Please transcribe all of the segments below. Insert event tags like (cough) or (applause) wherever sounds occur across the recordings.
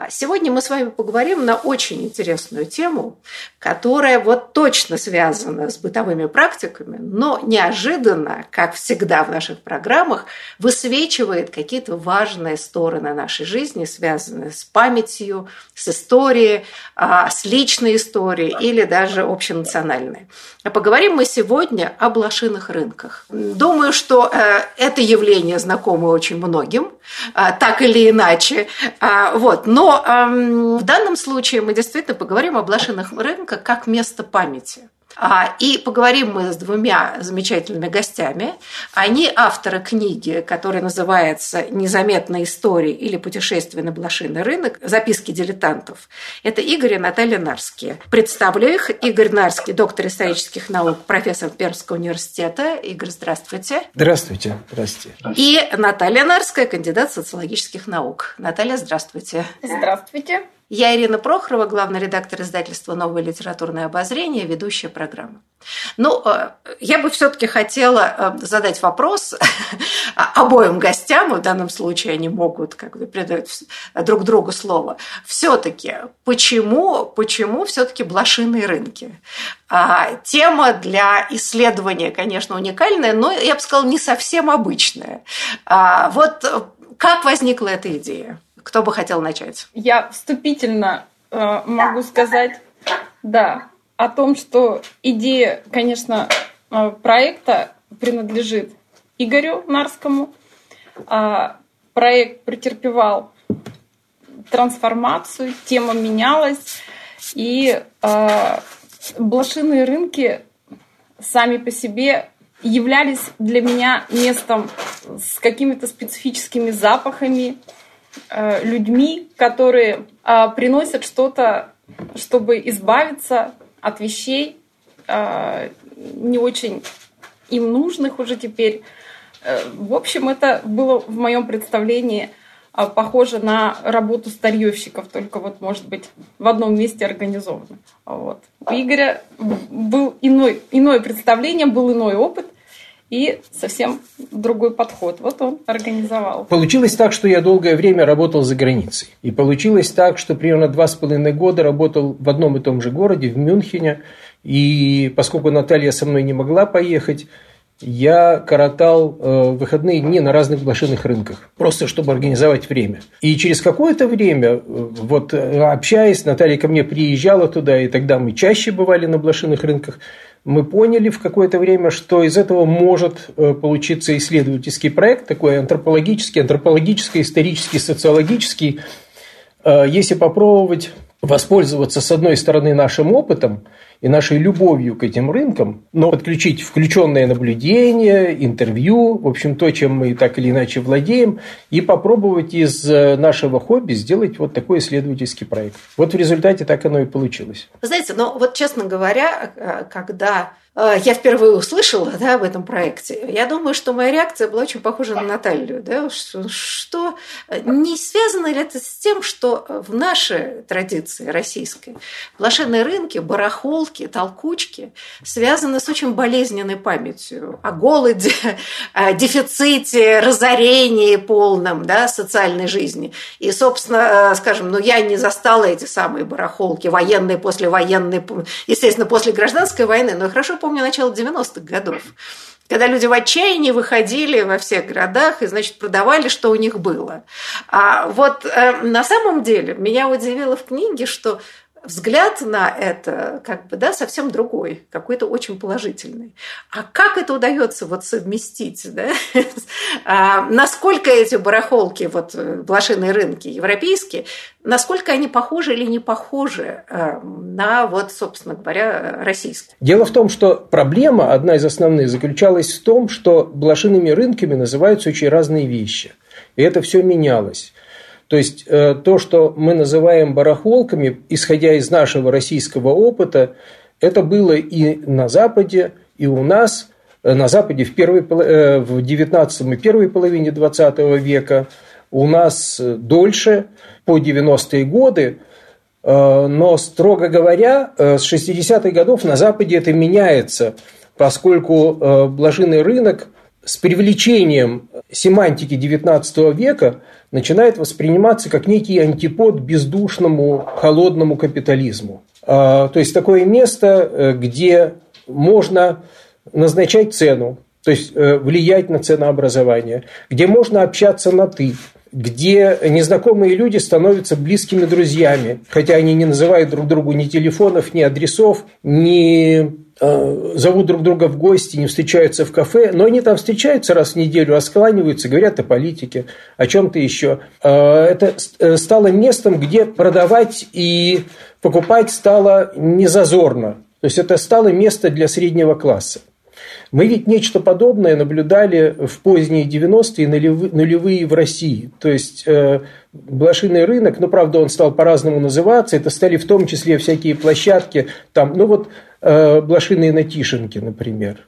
А сегодня мы с вами поговорим на очень интересную тему, которая вот точно связана с бытовыми практиками, но неожиданно, как всегда в наших программах, высвечивает какие-то важные стороны нашей жизни, связанные с памятью, с историей, а, с личной историей или даже общенациональной. А поговорим мы сегодня о блошиных рынках. Думаю, что э, это явление знакомо очень многим, э, так или иначе. Вот. Но Эм, в данном случае мы действительно поговорим о блошиных рынках как место памяти. А, и поговорим мы с двумя замечательными гостями. Они авторы книги, которая называется «Незаметная история» или «Путешествие на блошиный рынок. Записки дилетантов». Это Игорь и Наталья Нарские. Представлю их. Игорь Нарский, доктор исторических наук, профессор Пермского университета. Игорь, здравствуйте. Здравствуйте. Здравствуйте. И Наталья Нарская, кандидат социологических наук. Наталья, здравствуйте. Здравствуйте. Я Ирина Прохорова, главный редактор издательства «Новое литературное обозрение», ведущая программы. Ну, э, я бы все-таки хотела э, задать вопрос (laughs) обоим гостям, в данном случае они могут как бы передать друг другу слово. Все-таки, почему, почему все-таки блошиные рынки? А, тема для исследования, конечно, уникальная, но, я бы сказала, не совсем обычная. А, вот как возникла эта идея? Кто бы хотел начать? Я вступительно э, могу сказать, да, о том, что идея, конечно, э, проекта принадлежит Игорю Нарскому. А проект претерпевал трансформацию, тема менялась, и э, блошиные рынки сами по себе являлись для меня местом с какими-то специфическими запахами, людьми, которые э, приносят что-то, чтобы избавиться от вещей э, не очень им нужных уже теперь. В общем, это было в моем представлении похоже на работу старьевщиков, только вот, может быть, в одном месте организовано. Вот. У Игоря был иной, иное представление, был иной опыт – и совсем другой подход. Вот он организовал. Получилось так, что я долгое время работал за границей. И получилось так, что примерно два с половиной года работал в одном и том же городе, в Мюнхене. И поскольку Наталья со мной не могла поехать, я коротал э, выходные дни на разных блошиных рынках, просто чтобы организовать время. И через какое-то время, э, вот общаясь, Наталья ко мне приезжала туда, и тогда мы чаще бывали на блошиных рынках, мы поняли в какое-то время, что из этого может э, получиться исследовательский проект, такой антропологический, антропологический, исторический, социологический. Э, если попробовать воспользоваться, с одной стороны, нашим опытом и нашей любовью к этим рынкам, но подключить включенное наблюдение, интервью, в общем, то, чем мы так или иначе владеем, и попробовать из э, нашего хобби сделать вот такой исследовательский проект. Вот в результате так оно и получилось. знаете, но вот, честно говоря, э, когда я впервые услышала да, об этом проекте, я думаю, что моя реакция была очень похожа на Наталью. Да, что, что не связано ли это с тем, что в нашей традиции российской блошиные рынки, барахолки, толкучки связаны с очень болезненной памятью о голоде, (laughs) о дефиците, разорении полном да, социальной жизни. И, собственно, э, скажем, ну, я не застала эти самые барахолки, военные, послевоенные, естественно, после гражданской войны, но хорошо помню начало 90-х годов когда люди в отчаянии выходили во всех городах и, значит, продавали, что у них было. А вот э, на самом деле меня удивило в книге, что взгляд на это как бы, да, совсем другой, какой-то очень положительный. А как это удается вот совместить, да? (laughs) а, насколько эти барахолки, вот блошиные рынки европейские, насколько они похожи или не похожи э, на, вот, собственно говоря, российские? Дело в том, что проблема, одна из основных, заключалась в том, что блошиными рынками называются очень разные вещи. И это все менялось. То есть э, то, что мы называем барахолками, исходя из нашего российского опыта, это было и на Западе, и у нас, э, на Западе в, первой, э, в 19 и первой половине 20 века, у нас дольше, по 90-е годы, но, строго говоря, с 60-х годов на Западе это меняется, поскольку блажинный рынок с привлечением семантики XIX века начинает восприниматься как некий антипод бездушному холодному капитализму. А, то есть такое место, э, где можно назначать цену, то есть э, влиять на ценообразование, где можно общаться на «ты», где незнакомые люди становятся близкими друзьями, хотя они не называют друг другу ни телефонов, ни адресов, ни зовут друг друга в гости, не встречаются в кафе, но они там встречаются раз в неделю, раскланиваются, говорят о политике, о чем-то еще. Э, это э, стало местом, где продавать и покупать стало незазорно. То есть это стало место для среднего класса. Мы ведь нечто подобное наблюдали в поздние 90-е и нулевые в России. То есть э, блошиный рынок, ну, правда, он стал по-разному называться, это стали в том числе всякие площадки, там, ну, вот э, блошиные натишенки, например.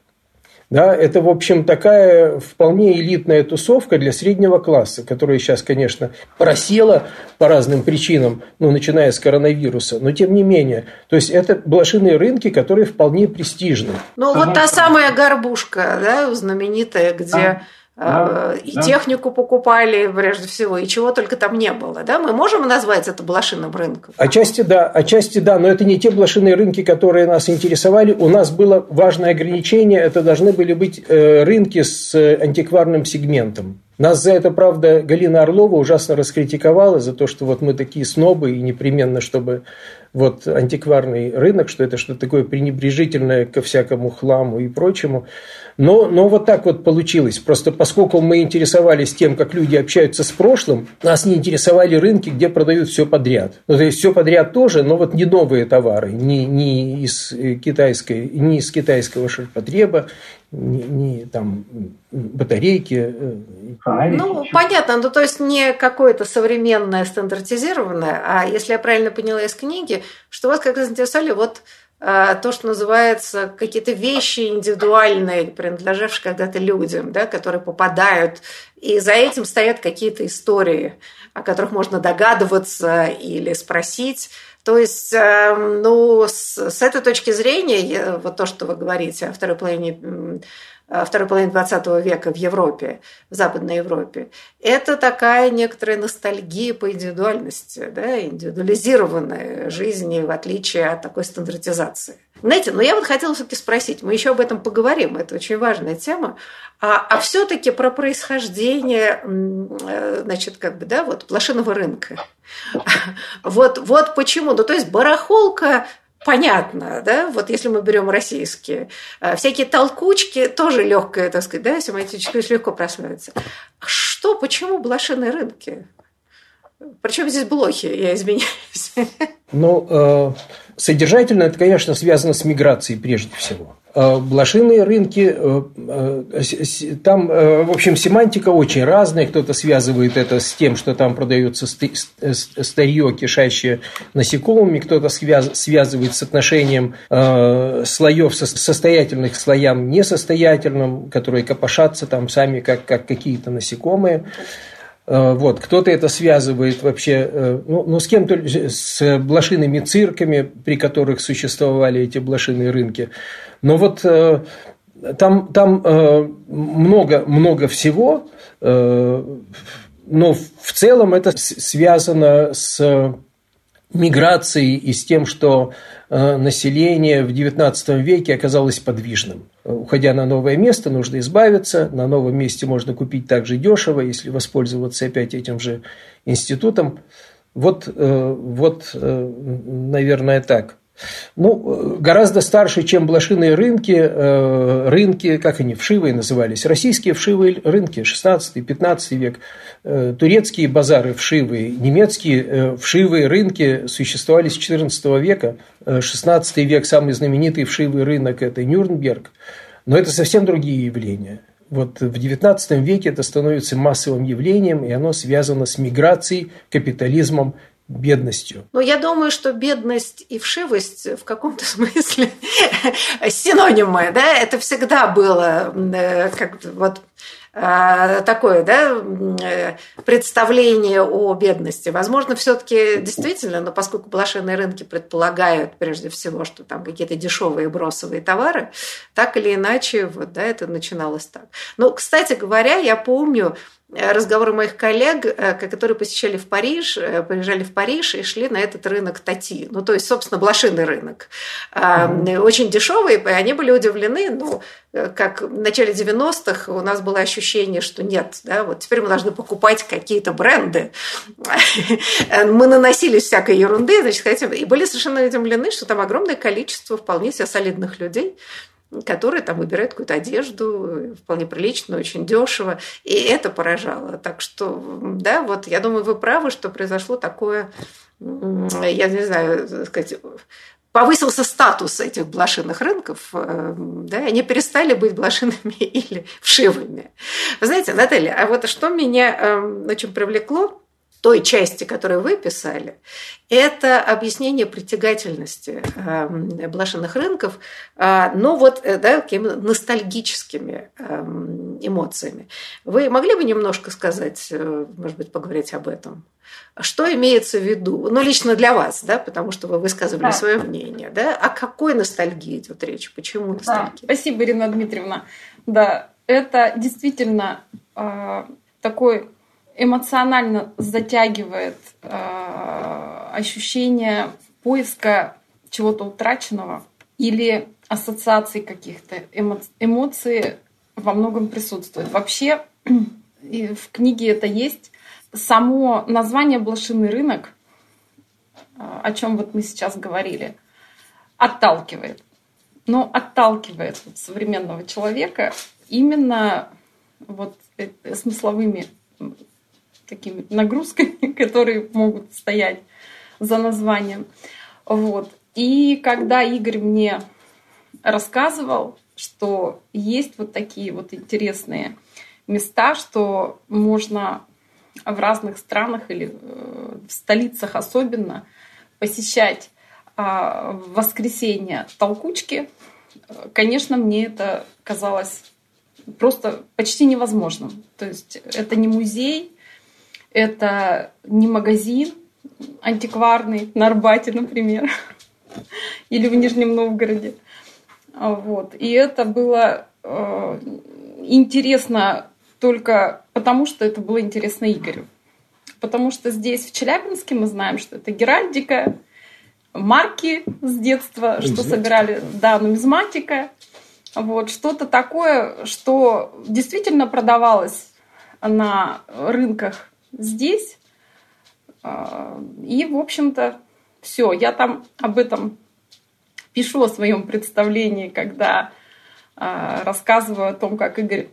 Да, это, в общем, такая вполне элитная тусовка для среднего класса, которая сейчас, конечно, просела по разным причинам, ну, начиная с коронавируса, но тем не менее. То есть, это блошиные рынки, которые вполне престижны. Ну, вот та самая горбушка, да, знаменитая, где... А да, и да. технику покупали прежде всего, и чего только там не было. Да? Мы можем назвать это блошиным рынком? Отчасти да, отчасти да, но это не те блошиные рынки, которые нас интересовали. У нас было важное ограничение, это должны были быть э, рынки с э, антикварным сегментом. Нас за это, правда, Галина Орлова ужасно раскритиковала за то, что вот мы такие снобы и непременно, чтобы вот антикварный рынок, что это что-то такое пренебрежительное ко всякому хламу и прочему. Но, но вот так вот получилось. Просто поскольку мы интересовались тем, как люди общаются с прошлым, нас не интересовали рынки, где продают все подряд. Ну, то есть все подряд тоже, но вот не новые товары, не, не, из, китайской, не из китайского ширпотреба, не, не там батарейки. Э, ну, понятно, ну то есть не какое-то современное стандартизированное, а если я правильно поняла из книги, что вас как раз интересовали вот то, что называется какие-то вещи индивидуальные, принадлежавшие когда-то людям, да, которые попадают, и за этим стоят какие-то истории, о которых можно догадываться или спросить. То есть, эм, ну, с, с этой точки зрения, вот то, что вы говорите о второй половине второй половины 20 века в Европе, в Западной Европе, это такая некоторая ностальгия по индивидуальности, да, индивидуализированной жизни, в отличие от такой стандартизации. Знаете, но я вот хотела все-таки спросить, мы еще об этом поговорим, это очень важная тема, а, а все-таки про происхождение, э, значит, как бы, да, вот блошиного рынка. (laughs) Вот, вот почему. Ну, то есть барахолка понятно, да, вот если мы берем российские, э, всякие толкучки, тоже легкое, так сказать, да, семантически очень легко просматривается. Что, почему блошиные рынки? Причем здесь блохи, я извиняюсь. Ну, э, содержательно это, конечно, связано с миграцией прежде всего. Э, блошиные рынки, э, э, там, в общем, семантика очень разная. Кто-то связывает это с тем, что там продается старье, кишащее насекомыми, кто-то связывает с отношением слоев состоятельных к слоям несостоятельным, которые копошатся там сами, как, как какие-то насекомые. Вот, кто-то это связывает вообще, ну, ну с кем-то, с блошиными цирками, при которых существовали эти блошиные рынки. Но вот э, там, там э, много, много всего, э, но в целом это связано с миграцией и с тем, что население в XIX веке оказалось подвижным. Уходя на новое место, нужно избавиться. На новом месте можно купить также дешево, если воспользоваться опять этим же институтом Вот, э, вот э, наверное, так. Ну, гораздо старше, чем блошиные рынки, э, рынки, как они, вшивые назывались, российские вшивые рынки, 16-15 век, э, турецкие базары вшивые, немецкие э, вшивые рынки существовали с 14 века, 16 век, самый знаменитый вшивый рынок – это Нюрнберг, но это совсем другие явления. Вот в XIX веке это становится массовым явлением, и оно связано с миграцией, капитализмом бедностью? Ну, я думаю, что бедность и вшивость в каком-то (laughs) смысле синонимы, да, это всегда было э, как вот э, такое да, э, представление о бедности. Возможно, все-таки действительно, но поскольку блошиные рынки предполагают прежде всего, что там какие-то дешевые бросовые товары, так или иначе, вот, да, это начиналось так. Ну, кстати говоря, я помню, разговоры моих коллег, э, которые посещали в Париж, э, приезжали в Париж и шли на этот рынок Тати, ну, то есть, собственно, блошиный рынок. Очень дешевый, и они были удивлены, ну, как в начале 90-х у нас было ощущение, что нет, да, вот теперь мы должны покупать какие-то бренды. (laughs) Мы наносили всякой ерунды, значит, хотим, и были совершенно удивлены, что там огромное количество вполне себе солидных людей, которые там выбирают какую-то одежду вполне приличную, очень дешево. И это поражало. Так что, да, вот я думаю, вы правы, что произошло такое, я не знаю, так сказать, повысился статус этих блошиных рынков, э, да, они перестали быть блошиными (laughs) или вшивыми. Вы знаете, Наталья, а вот что меня эм, очень привлекло, той части, которую вы писали, это объяснение притягательности эм, блошиных рынков, а, но вот э, да, ностальгическими эм, эмоциями. Вы могли бы немножко сказать, э, может быть, поговорить об этом? Что имеется в виду? Ну, лично для вас, да, потому что вы высказывали да. свое мнение, да? О какой ностальгии идет речь? Почему ностальгия? Да. Спасибо, Ирина Дмитриевна. Да, это действительно э, такой эмоционально затягивает э, ощущение поиска чего-то утраченного или ассоциаций каких-то. Эмо эмоции во многом присутствуют. Вообще (clears throat) и в книге это есть. Само название «Блошиный рынок», э, о чем вот мы сейчас говорили, отталкивает. Но отталкивает вот современного человека именно вот э, смысловыми такими нагрузками, (laughs) которые могут стоять за названием. Вот. И когда Игорь мне рассказывал, что есть вот такие вот интересные места, что можно в разных странах или э, в столицах особенно посещать а, в воскресенье толкучки, конечно, мне это казалось просто почти невозможным. То есть это не музей, это не магазин антикварный на Арбате, например, (laughs) или в Нижнем Новгороде. Вот. И это было э, интересно только потому, что это было интересно Игорю. Потому что здесь, в Челябинске, мы знаем, что это геральдика, марки с детства, что собирали, да, нумизматика. Вот, что-то такое, что действительно продавалось на рынках здесь. А, и, в общем-то, все. Я там об этом пишу о своем представлении, когда а, рассказываю о том, как Игорь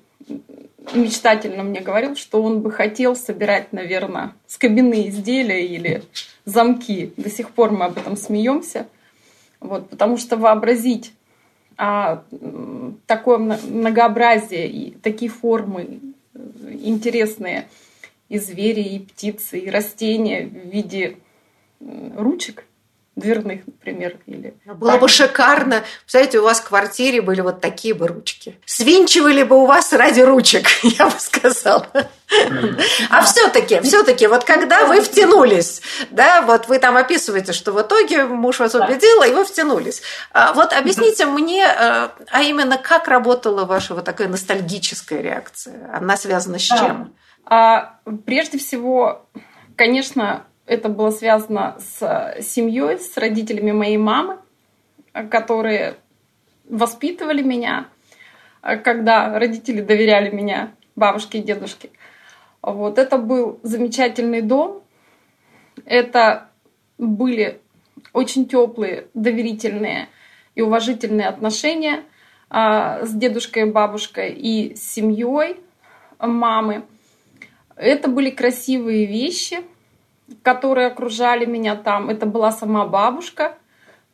мечтательно мне говорил, что он бы хотел собирать, наверное, скобяные изделия или замки. До сих пор мы об этом смеемся. Вот, потому что вообразить а, такое многообразие и такие формы интересные – и звери, и птицы, и растения в виде ручек дверных, например, или... Было бы шикарно. Представляете, у вас в квартире были вот такие бы ручки. Свинчивали бы у вас ради ручек, (laughs) я бы сказала. А все-таки, все-таки, вот когда вы втянулись, да, вот вы там описываете, что в итоге муж вас убедил, и вы втянулись. А вот объясните мне, э, а именно как работала ваша вот такая ностальгическая реакция? Она связана с чем? А, прежде всего, конечно, это было связано с семьей, с родителями моей мамы, которые воспитывали меня, когда родители доверяли меня, бабушке и дедушке. Вот это был замечательный дом, Это были очень теплые, доверительные и уважительные отношения а, с дедушкой и бабушкой и с семьей мамы. Это были красивые вещи, которые окружали меня там. Это была сама бабушка,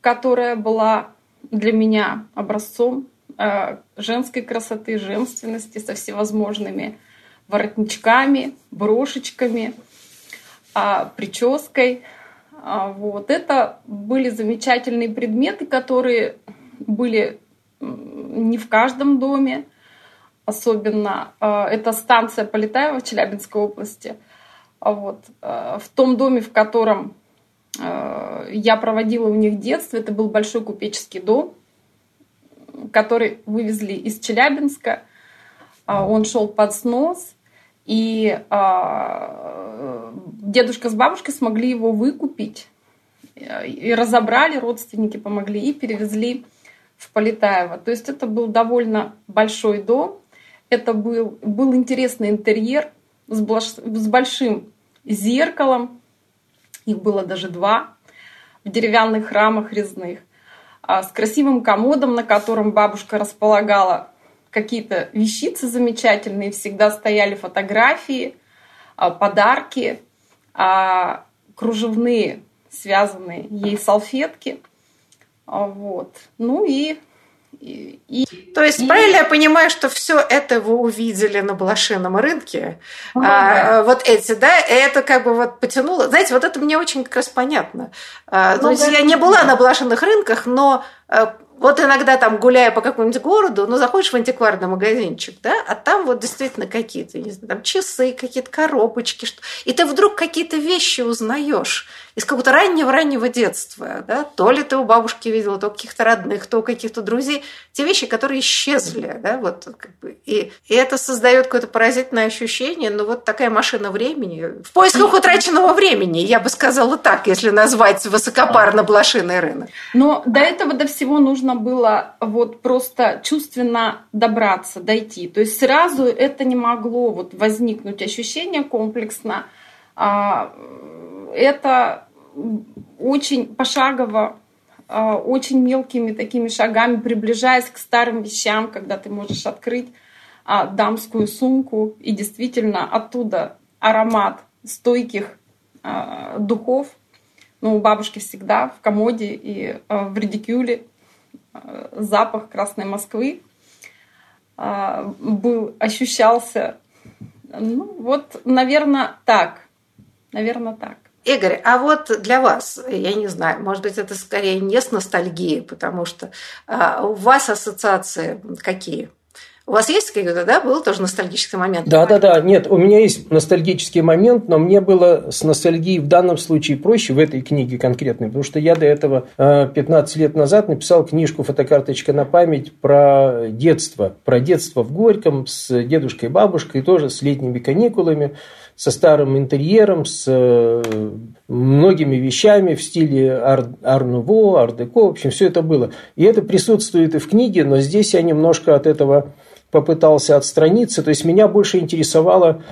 которая была для меня образцом э, женской красоты, женственности со всевозможными воротничками, брошечками, э, прической. Э, вот. Это были замечательные предметы, которые были не в каждом доме. Особенно э, это станция Полетаева в Челябинской области. А вот. Э, в том доме, в котором э, я проводила у них детство, это был большой купеческий дом, который вывезли из Челябинска. Он шел под снос, и дедушка с бабушкой смогли его выкупить и разобрали, родственники помогли и перевезли в Полетаево. То есть это был довольно большой дом, это был, был интересный интерьер с, блаш, с большим зеркалом, их было даже два, в деревянных рамах резных, а с красивым комодом, на котором бабушка располагала какие-то вещицы замечательные, всегда стояли фотографии, а, подарки, а, кружевные, связанные ей салфетки – вот. Ну и и, и, То есть, и... правильно я понимаю, что все это вы увидели на блошином рынке? А, да. Вот эти, да, это как бы вот потянуло. Знаете, вот это мне очень как раз понятно. А, ну, То есть, я не была на блошиных рынках, но а, вот иногда там, гуляя по какому-нибудь городу, ну, заходишь в антикварный магазинчик, да, а там вот действительно какие-то, не знаю, там часы, какие-то коробочки, что... и ты вдруг какие-то вещи узнаешь из какого-то раннего-раннего детства, да, то ли ты у бабушки видела, то у каких-то родных, то у каких-то друзей, те вещи, которые исчезли, да, вот, как бы, и, и это создает какое-то поразительное ощущение, ну, вот такая машина времени, в поисках утраченного времени, я бы сказала так, если назвать высокопарно блошиный рынок. Но до этого, до всего нужно было вот просто чувственно добраться, дойти, то есть сразу это не могло вот возникнуть ощущение комплексно, а, это очень пошагово, а, очень мелкими такими шагами, приближаясь к старым вещам, когда ты можешь открыть а, дамскую сумку и действительно оттуда аромат стойких духов. Ну, у бабушки всегда в комоде и в редикюле запах Красной Москвы был, ощущался. Ну, вот, наверное, так. Наверное, так. Игорь, а вот для вас, я не знаю, может быть, это скорее не с ностальгией, потому что а, у вас ассоциации какие? У вас есть какой-то, да, был тоже ностальгический момент? Да, да, да. Нет, у меня есть ностальгический момент, но мне было с ностальгией в данном случае проще в этой книге конкретной, потому что я до этого 15 э, лет назад написал книжку «Фотокарточка на память» про детство. Про детство в Горьком с дедушкой и бабушкой, тоже с летними каникулами со старым интерьером, с э, многими вещами в стиле ар-нуво, ар-деко, в общем, все это было. И это присутствует и в книге, но здесь я немножко от этого попытался отстраниться. То есть меня больше интересовало,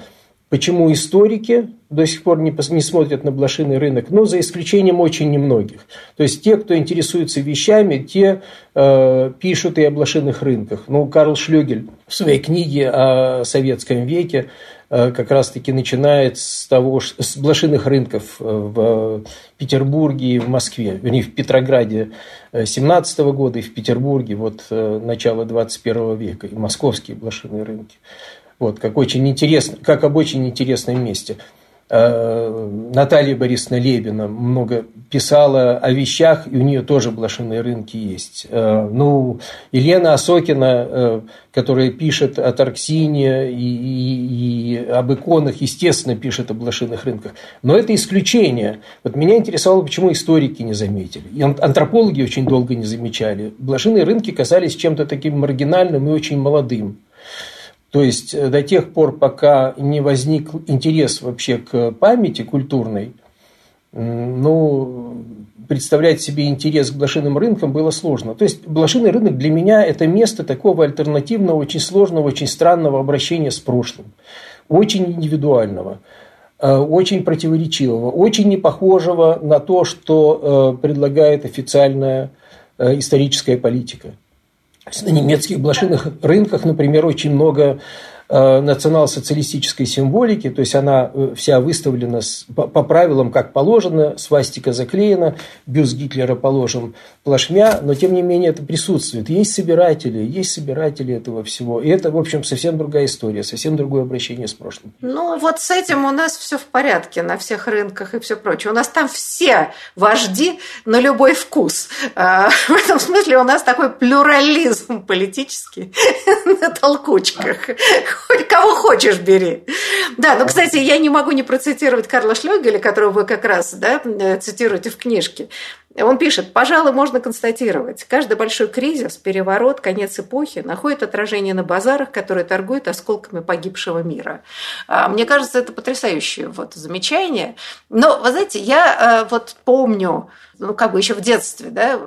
почему историки до сих пор не, не смотрят на блошиный рынок, но за исключением очень немногих. То есть те, кто интересуется вещами, те э, пишут и о блошиных рынках. Ну, Карл Шлёгель в своей книге о советском веке как раз-таки начинает с того, с блошиных рынков э, в Петербурге и в Москве, вернее, в Петрограде 17 -го года и в Петербурге вот э, начало 21 века, и московские блошиные рынки. Вот, как, очень интересно, как об очень интересном месте – Э, Наталья Борисовна Лебина много писала о вещах, и у нее тоже блошиные рынки есть. Э, ну, Елена Осокина, э, которая пишет о Тарксине и, и, и об иконах, естественно, пишет о блошиных рынках. Но это исключение. Вот меня интересовало, почему историки не заметили. И антропологи очень долго не замечали. Блошиные рынки казались чем-то таким маргинальным и очень молодым. То есть э, до тех пор, пока не возник интерес вообще к памяти культурной, ну, представлять себе интерес к блошиным рынкам было сложно. То есть блошиный рынок для меня это место такого альтернативного, очень сложного, очень странного обращения с прошлым, очень индивидуального. очень противоречивого, очень не похожего на то, что предлагает официальная историческая политика. На немецких блошиных рынках, например, очень много национал-социалистической символики, то есть она э, вся выставлена по, правилам, как положено, свастика заклеена, бюст Гитлера положен плашмя, но тем не менее это присутствует. Есть собиратели, есть собиратели этого всего. И это, в общем, совсем другая история, совсем другое обращение с прошлым. Ну, вот с этим у нас все в порядке на всех рынках и все прочее. У нас там все вожди на любой вкус. А, в этом смысле у нас такой плюрализм политический (laughs) на толкучках хоть кого хочешь бери. Да, ну, кстати, я не могу не процитировать Карла Шлёгеля, которого вы как раз да, цитируете в книжке. Он пишет, пожалуй, можно констатировать, каждый большой кризис, переворот, конец эпохи находит отражение на базарах, которые торгуют осколками погибшего мира. А, мне кажется, это потрясающее вот замечание. Но, вы знаете, я э, вот помню, ну, как бы еще в детстве, да,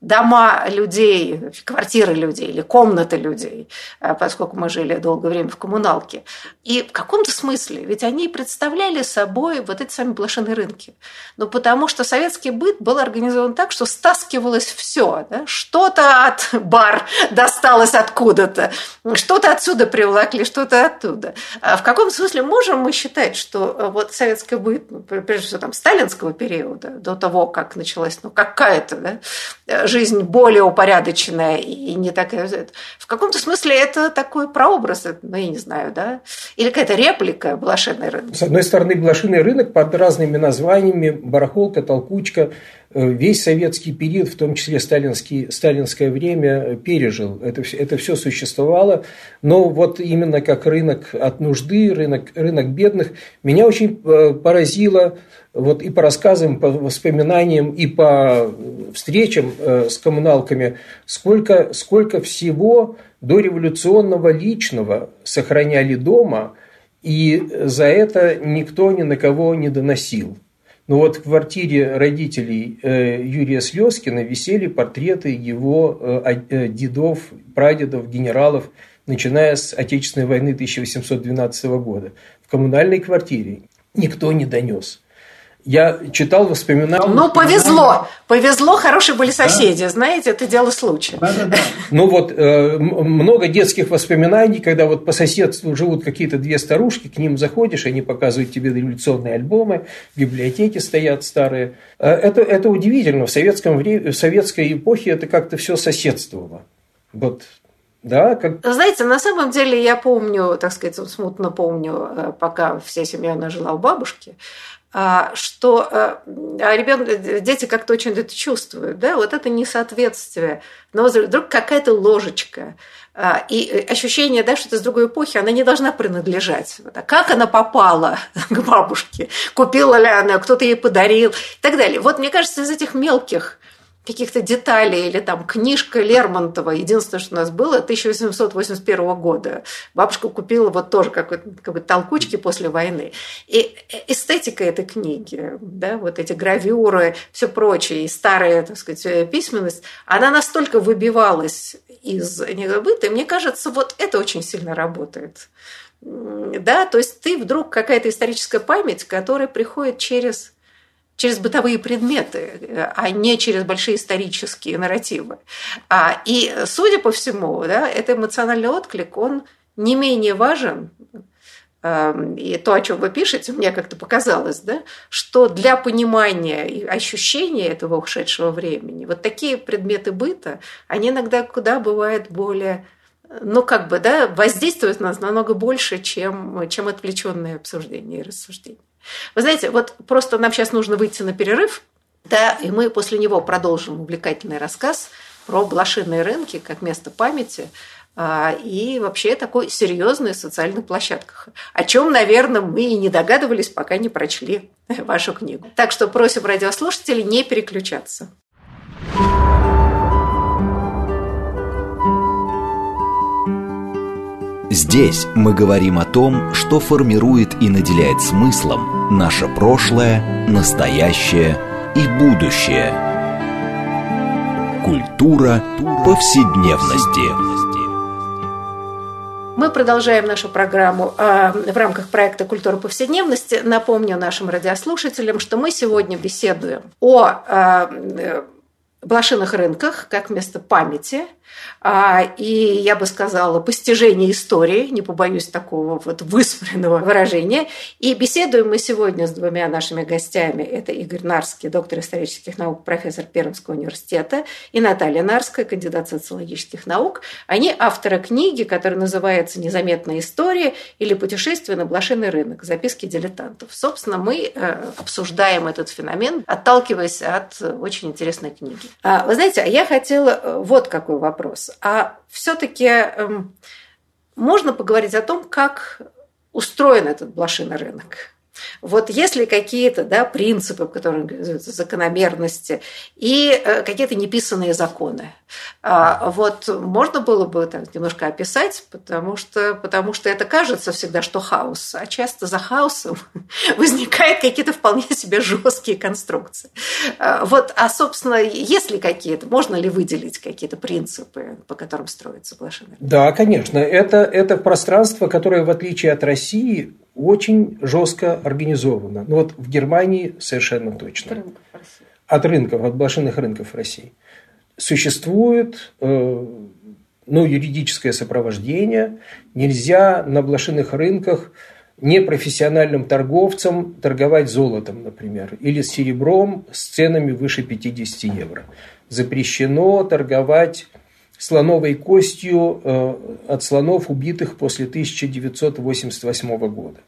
дома людей, квартиры людей или комнаты людей, э, поскольку мы жили долгое время в коммуналке. И в каком-то смысле, ведь они представляли собой вот эти сами блошиные рынки. Ну, потому что советский быт был организован так, что стаскивалось все. Да? Что-то от бар досталось откуда-то, что-то отсюда привлекли, что-то оттуда. А в каком смысле можем мы считать, что э, вот советский быт, ну, прежде всего там сталинского периода, до того, как началась ну, какая-то да, жизнь более упорядоченная и не такая... В каком-то смысле это такой прообраз, ну, я не знаю, да? Или какая-то реплика блошиный рынок? С одной стороны, блошиный рынок под разными названиями, барахолка, толкучка, э, весь советский период, в том числе сталинский, сталинское время, пережил. Это, это все существовало. Но вот именно как рынок от нужды, рынок, рынок бедных, меня очень э, поразило вот и по рассказам, по воспоминаниям, и по встречам э, с коммуналками, сколько, сколько всего дореволюционного личного сохраняли дома, и за это никто ни на кого не доносил. Но вот в квартире родителей э, Юрия Слезкина висели портреты его э, дедов, прадедов, генералов, начиная с Отечественной войны 1812 года. В коммунальной квартире никто не донес я читал воспоминания. Ну, повезло. Повезло, хорошие были соседи. Да? Знаете, это дело случая. Да, да, да. Ну, вот э, много детских воспоминаний, когда вот по соседству живут какие-то две старушки, к ним заходишь, они показывают тебе революционные альбомы, в библиотеке стоят старые. Э, это, это удивительно. В, советском в советской эпохе это как-то все соседствовало. Вот да, как... Знаете, на самом деле я помню, так сказать, смутно помню, э, пока вся семья у нас жила у бабушки, что э, а ребенок, дети как-то очень это чувствуют, да, вот это несоответствие. Но вдруг какая-то ложечка, а, и ощущение, да, что это с другой эпохи, она не должна принадлежать. А как она попала (laughs) к бабушке? Купила ли она, кто-то ей подарил и так далее. Вот мне кажется, из этих мелких каких-то деталей, или там книжка Лермонтова, единственное, что у нас было, 1881 года. Бабушка купила вот тоже какой-то какой толкучки после войны. И эстетика этой книги, да, вот эти гравюры, все прочее, и старая, так сказать, письменность, она настолько выбивалась из быта, и мне кажется, вот это очень сильно работает. Да, то есть ты вдруг какая-то историческая память, которая приходит через через бытовые предметы, а не через большие исторические нарративы. А, и, судя по всему, да, этот эмоциональный отклик, он не менее важен, эм, и то, о чем вы пишете, мне как-то показалось, да, что для понимания и ощущения этого ушедшего времени вот такие предметы быта, они иногда куда бывают более ну, как бы, да, воздействуют на нас намного больше, чем, чем отвлеченные обсуждения и рассуждения. Вы знаете, вот просто нам сейчас нужно выйти на перерыв, да, и мы после него продолжим увлекательный рассказ про блошиные рынки как место памяти а, и вообще такой серьезной социальной площадках, о чем, наверное, мы и не догадывались, пока не прочли вашу книгу. Так что просим радиослушателей не переключаться. Здесь мы говорим о том, что формирует и наделяет смыслом наше прошлое, настоящее и будущее. Культура повседневности. Мы продолжаем нашу программу э, в рамках проекта «Культура повседневности». Напомню нашим радиослушателям, что мы сегодня беседуем о э, блошиных рынках как место памяти – и я бы сказала, постижение истории, не побоюсь такого вот выспренного выражения. И беседуем мы сегодня с двумя нашими гостями. Это Игорь Нарский, доктор исторических наук, профессор Пермского университета, и Наталья Нарская, кандидат социологических наук. Они авторы книги, которая называется «Незаметная история» или «Путешествие на блошиный рынок. Записки дилетантов». Собственно, мы э, обсуждаем этот феномен, отталкиваясь от очень интересной книги. А, вы знаете, а я хотела э, вот какой вопрос вопрос. А все-таки эм, можно поговорить о том, как устроен этот блошиный рынок. Вот если какие-то да, принципы, которые закономерности, и э, какие-то неписанные законы, а, вот можно было бы так немножко описать, потому что, потому что это кажется всегда, что хаос, а часто за хаосом (laughs) возникают какие-то вполне себе жесткие конструкции. А, вот, а, собственно, есть ли какие-то, можно ли выделить какие-то принципы, по которым строится блошиный? Да, конечно. Это, это пространство, которое, в отличие от России, очень жестко организовано. Ну вот в Германии совершенно точно. От рынков России. От рынков, от блошиных рынков России. Существует э, ну, юридическое сопровождение. Нельзя на блошиных рынках непрофессиональным торговцам торговать золотом, например, или серебром с ценами выше 50 евро. Запрещено торговать слоновой костью э, от слонов, убитых после 1988 года.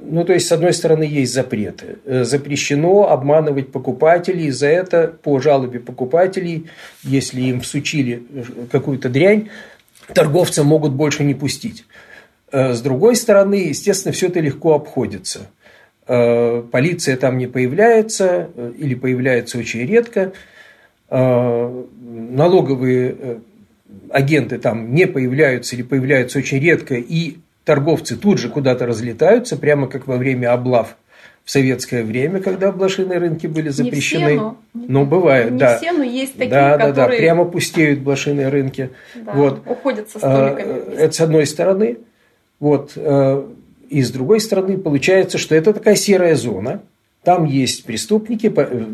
Ну, то есть, с одной стороны, есть запреты. Э, запрещено обманывать покупателей. За это, по жалобе покупателей, если им всучили э, какую-то дрянь, торговцы могут больше не пустить. С другой стороны, естественно, все это легко обходится. Полиция там не появляется или появляется очень редко. Налоговые агенты там не появляются или появляются очень редко, и торговцы тут же куда-то разлетаются, прямо как во время облав в советское время, когда блошиные рынки были запрещены. Не все, но, но бывает, не да. все, но есть такие, да, которые... Да, да, прямо пустеют блошиные рынки. Да, вот. Уходят со столиками. А, это с одной стороны. Вот. Э, и с другой стороны, получается, что это такая серая зона. Там есть преступники,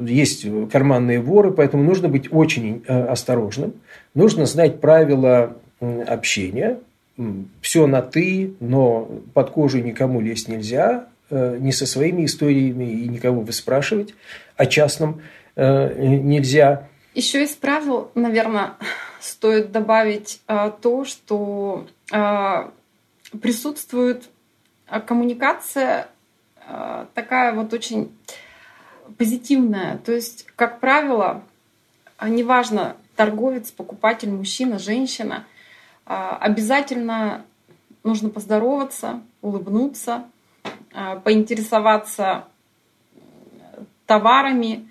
есть карманные воры, поэтому нужно быть очень э, осторожным. Нужно знать правила общения. Все на «ты», но под кожу никому лезть нельзя, э, ни со своими историями и никого выспрашивать о частном э, нельзя. Еще из правил, наверное, стоит добавить э, то, что присутствует коммуникация такая вот очень позитивная. То есть, как правило, неважно, торговец, покупатель, мужчина, женщина, а, обязательно нужно поздороваться, улыбнуться, а, поинтересоваться товарами,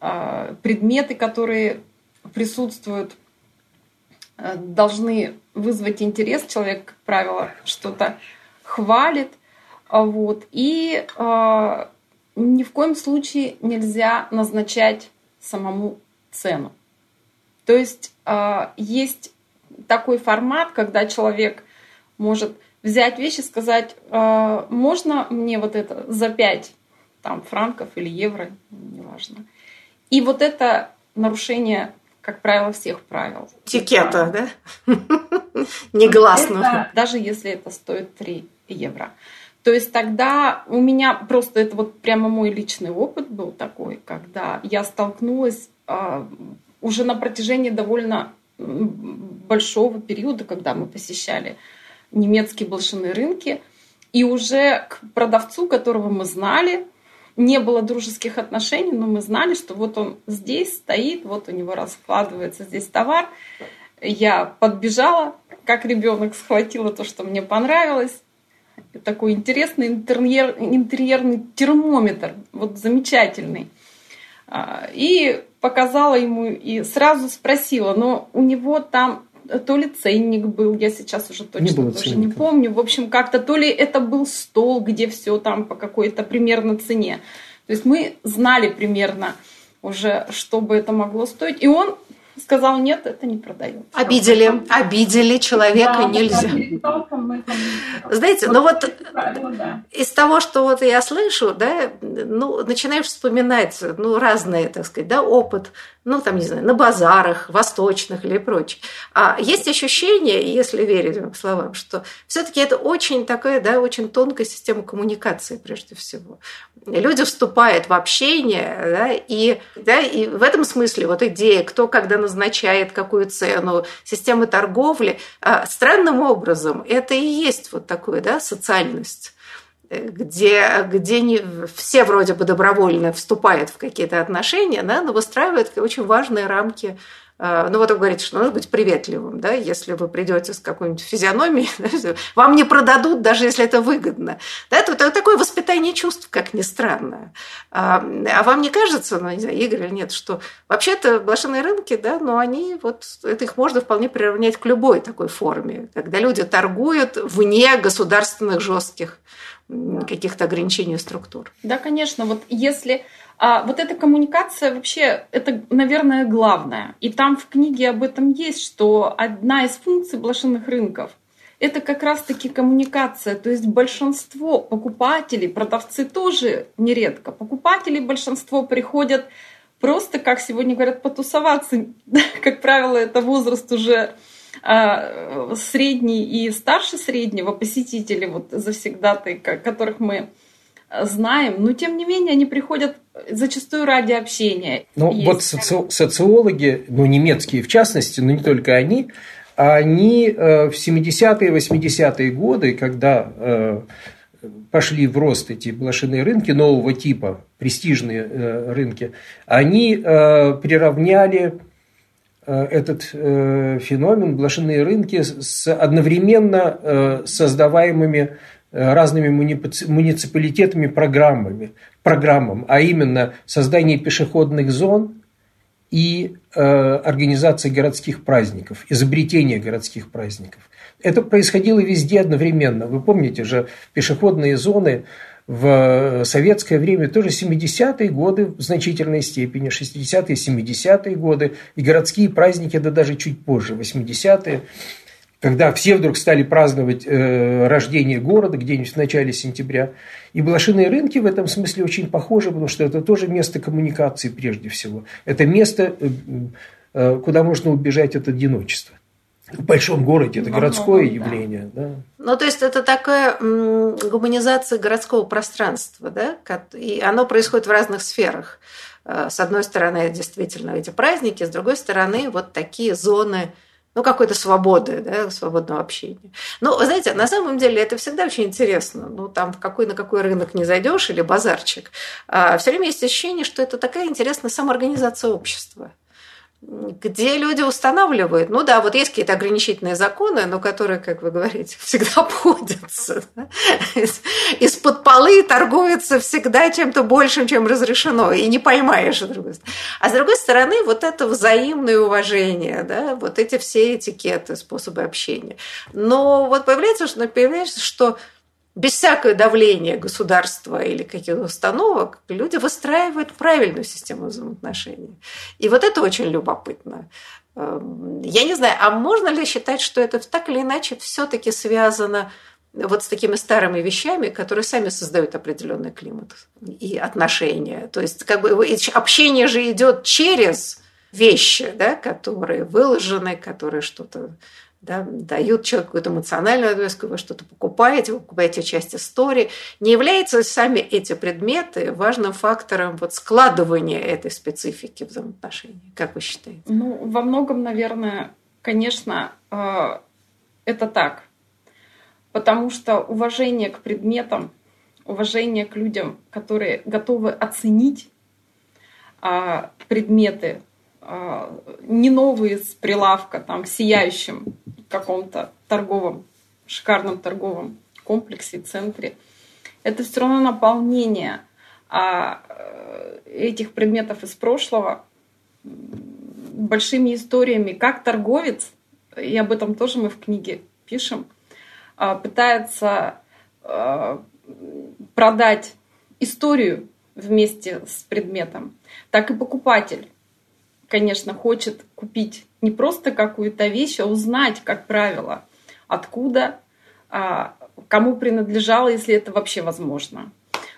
а, предметы, которые присутствуют, должны вызвать интерес. Человек, как правило, что-то хвалит. Вот. И ни в коем случае нельзя назначать самому цену. То есть а, есть такой формат, когда человек может взять вещи и сказать, а, можно мне вот это за 5 там, франков или евро, неважно. И вот это нарушение, как правило, всех правил. Этикета, да? (laughs) Негласно. Даже если это стоит 3 евро. То есть тогда у меня просто это вот прямо мой личный опыт был такой, когда я столкнулась а, уже на протяжении довольно большого периода, когда мы посещали немецкие блошиные рынки, и уже к продавцу, которого мы знали, не было дружеских отношений, но мы знали, что вот он здесь стоит, вот у него раскладывается здесь товар. Я подбежала, как ребенок схватила то, что мне понравилось. Такой интересный интерьер, интерьерный термометр, вот замечательный. А, и показала ему и сразу спросила, но у него там то ли ценник был, я сейчас уже точно не тоже ценника. не помню. В общем, как-то то ли это был стол, где все там по какой-то примерно цене. То есть мы знали примерно уже, что бы это могло стоить. И он сказал нет, это не продает. Обидели, обидели человека да, нельзя. Знаете, ну вот из того, что вот я слышу, да, ну, начинаешь вспоминать, ну, разные, так сказать, да, опыт, ну, там, не знаю, на базарах, восточных или прочее. А есть ощущение, если верить вам словам, что все таки это очень такая, да, очень тонкая система коммуникации, прежде всего. Люди вступают в общение, да, и, да, и в этом смысле вот идея, кто когда назначает какую цену, система торговли, а, странным образом это и есть вот такое, да, социальность где, где не, все вроде бы добровольно вступают в какие-то отношения, да, но выстраивают очень важные рамки ну вот вы говорите, что нужно быть приветливым, да, если вы придете с какой-нибудь физиономией, (laughs) вам не продадут, даже если это выгодно. Да, это, это такое воспитание чувств, как ни странно. А, а вам не кажется, ну, не знаю, Игорь или нет, что вообще-то блошиные рынки, да, но они вот, это их можно вполне приравнять к любой такой форме, когда люди торгуют вне государственных жестких каких-то ограничений структур. Да, конечно. Вот если а вот эта коммуникация вообще, это, наверное, главное. И там в книге об этом есть, что одна из функций блошиных рынков это как раз-таки коммуникация. То есть большинство покупателей, продавцы тоже нередко, покупатели большинство приходят просто, как сегодня говорят, потусоваться. (laughs) Как правило, это возраст уже средний и старше среднего посетителей, вот завсегдаты, которых мы знаем, но тем не менее они приходят зачастую ради общения. Ну Есть. вот соци социологи, ну немецкие в частности, но не только они, они э, в 70-е, 80-е годы, когда э, пошли в рост эти блошиные рынки нового типа, престижные э, рынки, они приравняли этот феномен, блошиные рынки, с одновременно создаваемыми Э, разными муниципалитетами программами, программам, а именно создание пешеходных зон и э, организация городских праздников, изобретение городских праздников. Это происходило везде одновременно. Вы помните же, пешеходные зоны в советское время тоже 70-е годы в значительной степени, 60-е, 70-е годы, и городские праздники, да даже чуть позже, 80-е когда все вдруг стали праздновать э, рождение города где-нибудь в начале сентября. И блошиные рынки в этом смысле очень похожи, потому что это тоже место коммуникации прежде всего. Это место, э, э, куда можно убежать от одиночества. В большом городе это городское ну, явление. Да. Ну, то есть это такая гуманизация городского пространства, да, и оно происходит в разных сферах. Э, с одной стороны, действительно, эти праздники, с другой стороны, вот такие зоны ну, какой-то свободы, да, свободного общения. Но, вы знаете, на самом деле это всегда очень интересно. Ну, там в какой, на какой рынок не зайдешь или базарчик. А все время есть ощущение, что это такая интересная самоорганизация общества где люди устанавливают, ну да, вот есть какие-то ограничительные законы, но которые, как вы говорите, (laughs) всегда обходятся. Из-под полы торгуется всегда чем-то большим, чем разрешено, и не поймаешь. А с другой стороны, вот это взаимное уважение, да, вот эти все этикеты, способы общения. Но вот появляется, что, появляется, что без всякого давления государства или каких-то установок люди выстраивают правильную систему взаимоотношений. И вот это очень любопытно. Эм, я не знаю, а можно ли считать, что это так или иначе все-таки связано вот с такими старыми вещами, которые сами создают определенный климат и отношения. То есть как бы общение же идет через вещи, да, которые выложены, которые что-то да, дают человеку какую-то эмоциональную ответку, вы что-то покупаете, вы покупаете часть истории. Не являются сами эти предметы важным фактором вот складывания этой специфики взаимоотношений? Как вы считаете? Ну, во многом, наверное, конечно, э, это так. Потому что уважение к предметам, уважение к людям, которые готовы оценить а, предметы, не новые с прилавка, там, в сияющем каком-то торговом, шикарном торговом комплексе, центре. Это все равно наполнение а этих предметов из прошлого большими историями, как торговец, и об этом тоже мы в книге пишем, а, пытается продать историю вместе с предметом, так и покупатель конечно, хочет купить не просто какую-то вещь, а узнать, как правило, откуда, а, кому принадлежало, если это вообще возможно.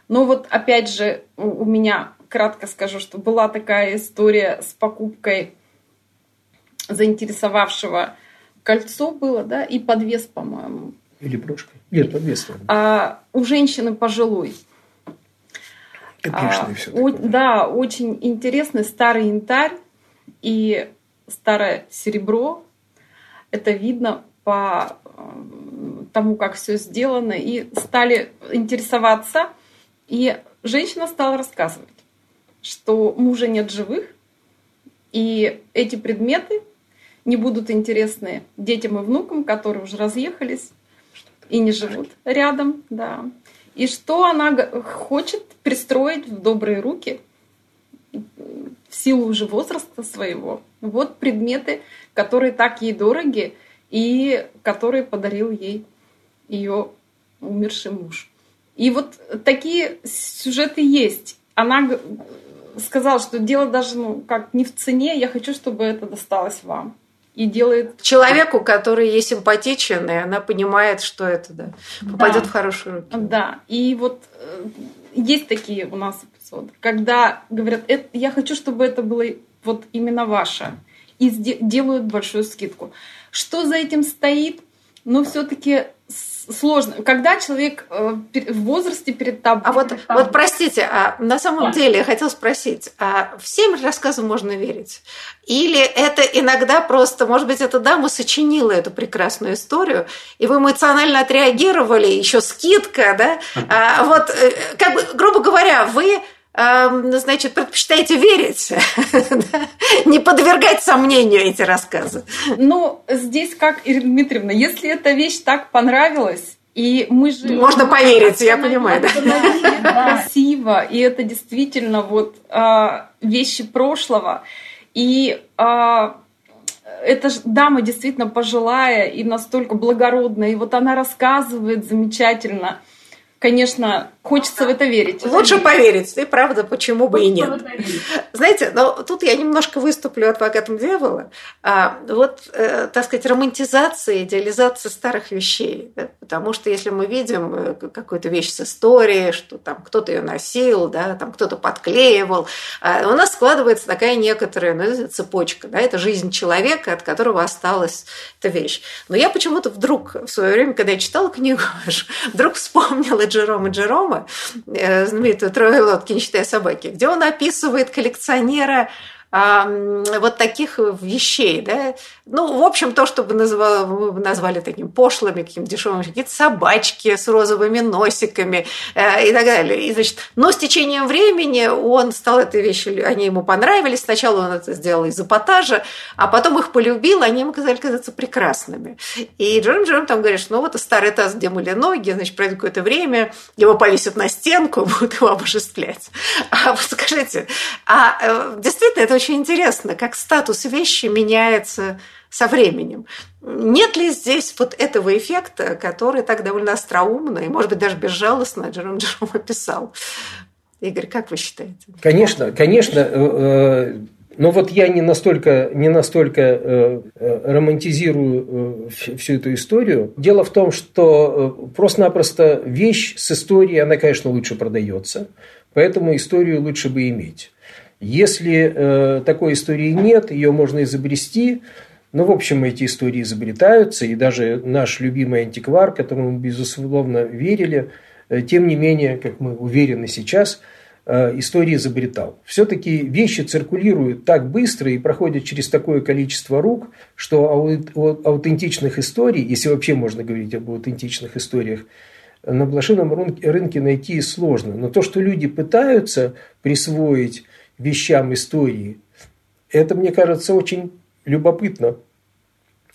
Но вот опять же у меня, кратко скажу, что была такая история с покупкой заинтересовавшего кольцо было, да, и подвес, по-моему. Или брошка. Нет, подвес. А, у женщины пожилой. А, все о, Да, очень интересный старый янтарь и старое серебро. Это видно по тому, как все сделано. И стали интересоваться. И женщина стала рассказывать, что мужа нет живых, и эти предметы не будут интересны детям и внукам, которые уже разъехались и не живут рядом, да. И что она хочет пристроить в добрые руки в силу уже возраста своего. Вот предметы, которые так ей дороги и которые подарил ей ее умерший муж. И вот такие сюжеты есть. Она сказала, что дело даже ну, как не в цене, я хочу, чтобы это досталось вам и делает... Человеку, который ей симпатичен, и она понимает, что это да, попадет да. в хорошие руки. Да, и вот э, есть такие у нас эпизоды, когда говорят, я хочу, чтобы это было вот именно ваше, и делают большую скидку. Что за этим стоит? Но все-таки сложно. Когда человек э, в возрасте перед тобой... А вот, вот простите, а на самом да. деле я хотела спросить, а всем рассказам можно верить? Или это иногда просто, может быть, эта дама сочинила эту прекрасную историю, и вы эмоционально отреагировали, еще скидка, да? А, вот, э, как бы, грубо говоря, вы значит, предпочитаете верить, (laughs) не подвергать сомнению эти рассказы. Ну, здесь как, Ирина Дмитриевна, если эта вещь так понравилась, и мы же... Можно поверить, я понимаю. Да. (laughs) (laughs) Красиво, и это действительно вот а, вещи прошлого. И а, эта дама действительно пожилая и настолько благородная, и вот она рассказывает замечательно – конечно, хочется в это верить. Лучше поверить, и правда, почему бы и нет. Знаете, но тут я немножко выступлю адвокатом дьявола. А, вот, э, так сказать, романтизация, идеализация старых вещей. Да? Потому что если мы видим э, какую-то вещь с историей, что там кто-то ее носил, да, там кто-то подклеивал, а, у нас складывается такая некоторая ну, цепочка. Да? Это жизнь человека, от которого осталась эта вещь. Но я почему-то вдруг в свое время, когда я читала книгу, (laughs) вдруг вспомнила Джерома Джерома, э, знаменитую «Трое лодки, не считая собаки», где он описывает коллекционера вот таких вещей, да, ну, в общем, то, что бы назвали, мы назвали таким пошлыми, каким дешевым, какие-то собачки с розовыми носиками э, и так далее. И, значит, но с течением времени он стал этой вещью, они ему понравились. Сначала он это сделал из эпатажа, а потом их полюбил, они ему казали казаться прекрасными. И Джером Джером там говорит, ну вот старый таз, где мыли ноги, значит, пройдет какое-то время, его повесят на стенку, (laughs) будут его обожествлять. А вот скажите, а э, действительно это очень интересно, как статус вещи меняется со временем. Нет ли здесь вот этого эффекта, который так довольно остроумно и, может быть, даже безжалостно Джером Джером (laughs) описал? Игорь, как вы считаете? Конечно, конечно. Э, э, но вот я не настолько, не настолько э, романтизирую всю эту историю. Дело в том, что просто-напросто вещь с историей, она, конечно, лучше продается. Поэтому историю лучше бы иметь. Если э, такой истории нет, ее можно изобрести. Ну, в общем, эти истории изобретаются, и даже наш любимый антиквар, которому мы, безусловно, верили, э, тем не менее, как мы уверены сейчас, э, истории изобретал. Все-таки вещи циркулируют так быстро и проходят через такое количество рук, что аутентичных историй, если вообще можно говорить об аутентичных историях, на блошином рынке найти сложно. Но то, что люди пытаются присвоить вещам истории. Это, мне кажется, очень любопытно.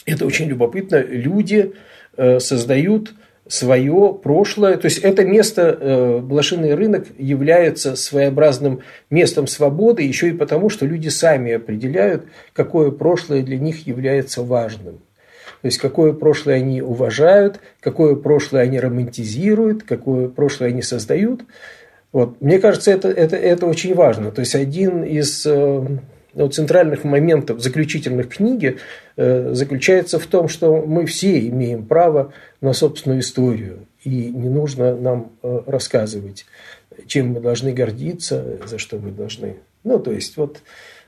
Это очень любопытно. Люди э, создают свое прошлое. То есть это место, э, блошиный рынок является своеобразным местом свободы, еще и потому, что люди сами определяют, какое прошлое для них является важным. То есть какое прошлое они уважают, какое прошлое они романтизируют, какое прошлое они создают. Вот. Мне кажется, это, это, это очень важно. То есть один из э, но центральных моментов заключительных книги э, заключается в том, что мы все имеем право на собственную историю, и не нужно нам э, рассказывать, чем мы должны гордиться, за что мы должны. Ну, то есть, вот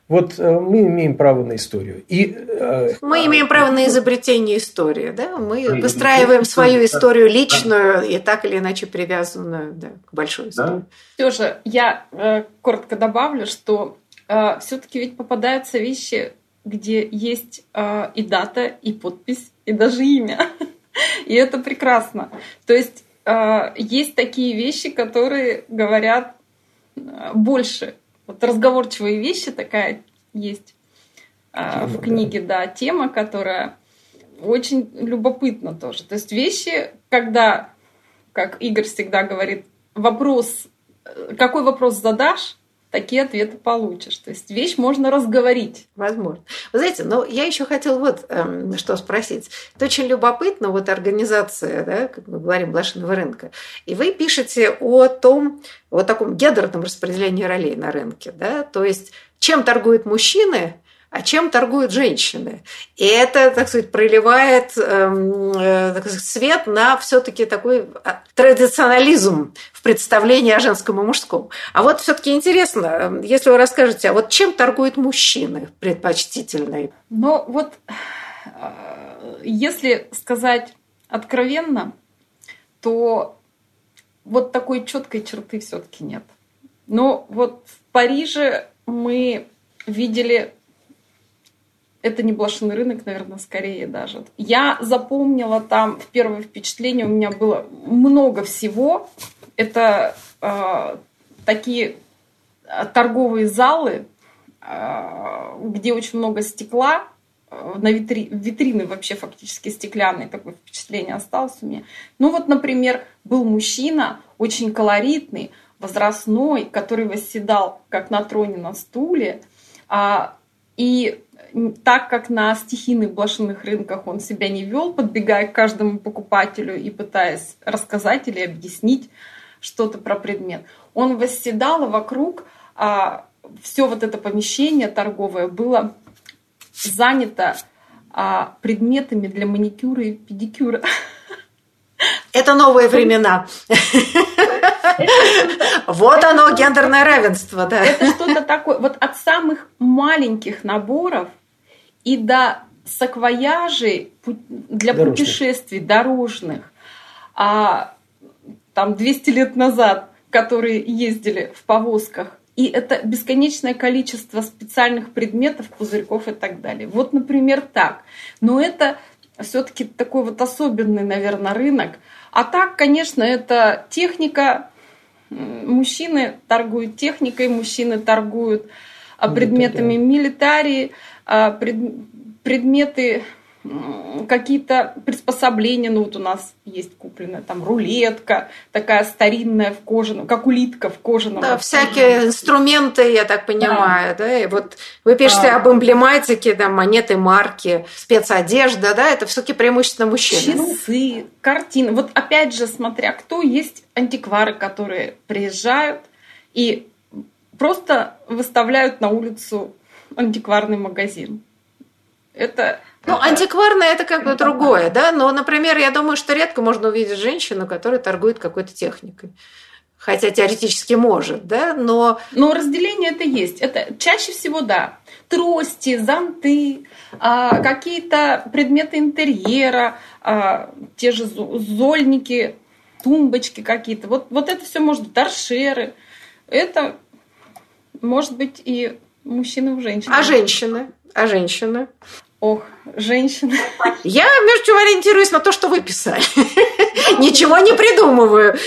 вот э, мы имеем право на историю. И, э, мы имеем право на изобретение истории. Да? Мы выстраиваем свою историю личную и так или иначе привязанную да, к большой истории. Все же я э, коротко добавлю, что э, все-таки ведь попадаются вещи, где есть э, и дата, и подпись, и даже имя. (laughs) И это прекрасно. То есть э, есть такие вещи, которые говорят больше вот разговорчивые вещи такая есть а, в книге, да, тема, которая очень любопытна тоже. То есть вещи, когда, как Игорь всегда говорит, вопрос, э, какой вопрос задашь, такие ответы получишь. То есть вещь можно разговорить. Возможно. Вы знаете, но я еще хотела вот эм, что спросить. Это очень любопытно, вот организация, да, как мы говорим, блошиного рынка. И вы пишете о том, о таком гендерном распределении ролей на рынке. Да? То есть чем торгуют мужчины, а чем торгуют женщины. И это, так сказать, проливает эм, э, так сказать, свет на все-таки такой а, традиционализм в представлении о женском и мужском. А вот все-таки интересно, эм, если вы расскажете, а вот чем торгуют мужчины предпочтительные? Ну вот, э, если сказать откровенно, то вот такой четкой черты все-таки нет. Но вот в Париже мы видели это не блошиный рынок, наверное, скорее даже. Я запомнила там в первое впечатление у меня было много всего. Это э, такие а, торговые залы, э, где очень много стекла, на витри... витрины вообще фактически стеклянные, такое впечатление осталось у меня. Ну вот, например, был мужчина, очень колоритный, возрастной, который восседал как на троне на стуле, а, и так как на стихийных блошиных рынках он себя не вел, подбегая к каждому покупателю и пытаясь рассказать или объяснить что-то про предмет, он восседал, и вокруг а, все вот это помещение торговое было занято а, предметами для маникюра и педикюра. Это новые (laughs) времена. Вот оно, гендерное равенство, да. Это что-то такое. Вот от самых маленьких наборов и до саквояжей для дорожных. путешествий дорожных, а, там 200 лет назад, которые ездили в повозках, и это бесконечное количество специальных предметов, пузырьков и так далее. Вот, например, так. Но это все-таки такой вот особенный, наверное, рынок. А так, конечно, это техника. Мужчины торгуют техникой, мужчины торгуют предметами милитарии, а, предметы какие-то приспособления, ну вот у нас есть купленная там рулетка, такая старинная в кожаном, как улитка в кожаном. Да, всякие инструменты, я так понимаю, да, да? и вот вы пишете а, об эмблематике, да, монеты, марки, спецодежда, да, это все-таки преимущественно мужчины. Часы, картины, вот опять же, смотря кто, есть антиквары, которые приезжают и просто выставляют на улицу антикварный магазин. Это ну, антикварное это как бы другое, да. Но, например, я думаю, что редко можно увидеть женщину, которая торгует какой-то техникой. Хотя теоретически может, да, но... Но разделение это есть. Это чаще всего, да. Трости, зонты, а, какие-то предметы интерьера, а, те же зольники, тумбочки какие-то. Вот, вот это все может быть, торшеры. Это может быть и мужчины в женщинах. А женщины? А женщины? Ох, женщины. Я, между прочим, ориентируюсь на то, что вы писали. (laughs) Ничего не придумываю.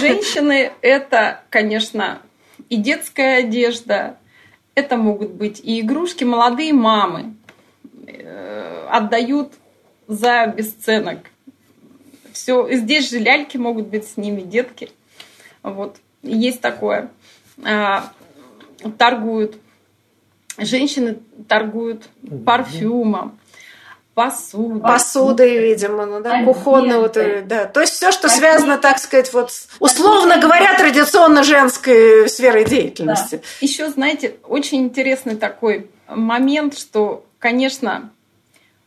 Женщины – это, конечно, и детская одежда, это могут быть и игрушки. Молодые мамы э, отдают за бесценок. Все, здесь же ляльки могут быть с ними, детки. Вот, есть такое. Торгуют Женщины торгуют парфюмом. посуда. Посудой, видимо, ну да, кухонная вот, да. То есть все, что связано, так сказать, вот условно говоря, традиционно женской сферой деятельности. Да. Еще, знаете, очень интересный такой момент, что, конечно,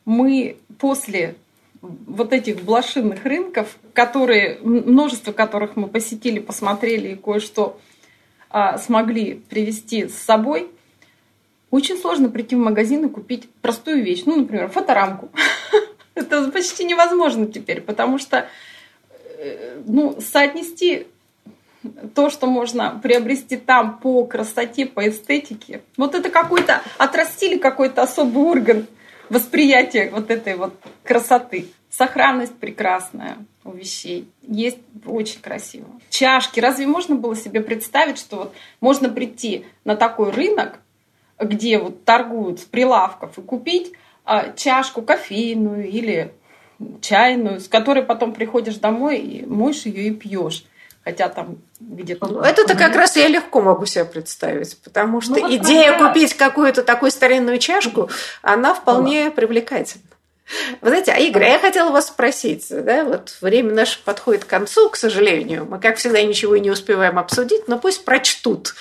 мы после вот этих блошиных рынков, которые, множество которых мы посетили, посмотрели и кое-что смогли привести с собой, очень сложно прийти в магазин и купить простую вещь, ну, например, фоторамку. (laughs) Это почти невозможно теперь, потому что э, ну, соотнести то, что можно приобрести там по красоте, по эстетике, вот это какой-то, отрастили какой-то особый орган восприятия вот этой вот красоты. Сохранность прекрасная у вещей. Есть очень красиво. Чашки. Разве можно было себе представить, что вот можно прийти на такой рынок, где вот торгуют с прилавков и купить а, чашку кофейную или чайную, с которой потом приходишь домой и моешь ее и пьешь хотя там где-то... Ну, это-то как раз я легко могу себе представить, потому что ну, вот идея купить какую-то такую старинную чашку, она вполне ну, привлекательна. Вы знаете, а Игорь, а я хотела вас спросить, да, вот время наше подходит к концу, к сожалению, мы, как всегда, ничего и не успеваем обсудить, но пусть прочтут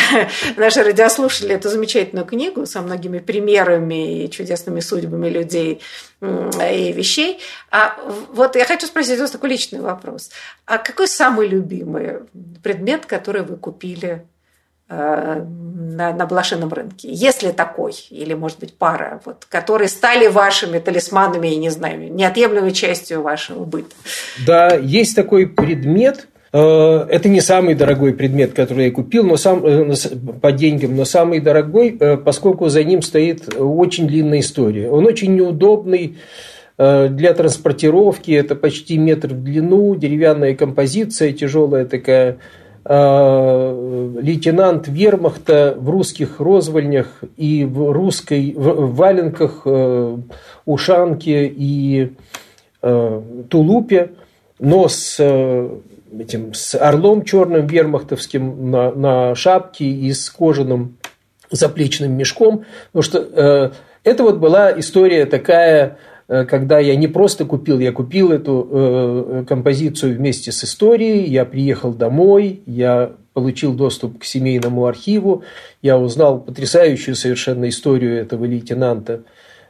(laughs) наши радиослушатели эту замечательную книгу со многими примерами и чудесными судьбами людей и вещей. А вот я хочу спросить вас такой личный вопрос. А какой самый любимый предмет, который вы купили на, на блошином рынке, если такой, или, может быть, пара, вот, которые стали вашими талисманами, я не знаю, неотъемлемой частью вашего быта. Да, есть такой предмет, э, это не самый дорогой предмет, который я купил но сам, э, по деньгам, но самый дорогой, поскольку за ним стоит очень длинная история. Он очень неудобный для транспортировки, это почти метр в длину, деревянная композиция, тяжелая такая Э, лейтенант вермахта в русских розвольнях и в русской в валенках, э, ушанке и э, тулупе, но с этим с орлом черным вермахтовским на, на шапке и с кожаным заплечным мешком, потому что это вот была история такая Э, когда я не просто купил, я купил эту э, композицию вместе с историей, я приехал домой, я получил доступ к семейному архиву, я узнал потрясающую совершенно историю этого лейтенанта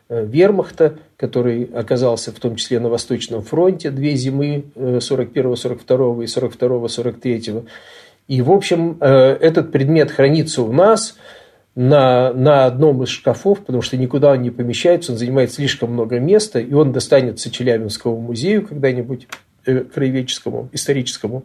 э, Вермахта, который оказался в том числе на Восточном фронте две зимы 41-42 и 42-43. И, в общем, этот предмет хранится у нас – на, на одном из шкафов, потому что никуда он не помещается, он занимает слишком много места, и он достанется Челябинскому музею когда-нибудь, э, краеведческому, историческому,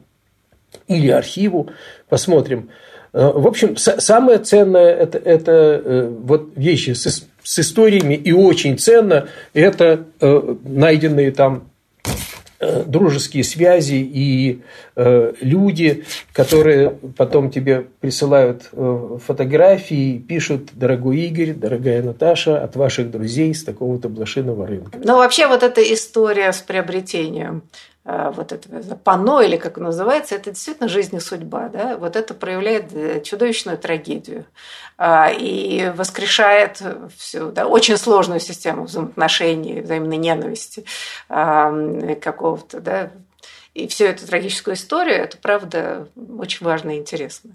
или архиву, посмотрим. Э, в общем, самое ценное это, это э, вот вещи с, с историями, и очень ценно это э, найденные там дружеские связи и э, люди, которые потом тебе присылают э, фотографии, пишут, дорогой Игорь, дорогая Наташа, от ваших друзей с такого-то блошиного рынка. Ну, вообще вот эта история с приобретением Э, вот это пано, или как называется, это действительно жизнь и судьба. Да? Вот это проявляет э, чудовищную трагедию а, и воскрешает всю да, очень сложную систему взаимоотношений, взаимной ненависти а, какого-то, да, и всю эту трагическую историю, это правда очень важно и интересно.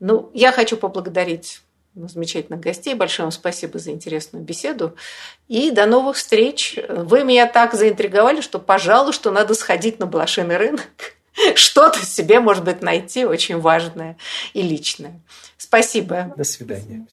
Ну, я хочу поблагодарить замечательных гостей. Большое вам спасибо за интересную беседу. И до новых встреч. Вы меня так заинтриговали, что, пожалуй, что надо сходить на блошиный рынок. (laughs) Что-то себе, может быть, найти очень важное и личное. Спасибо. До свидания.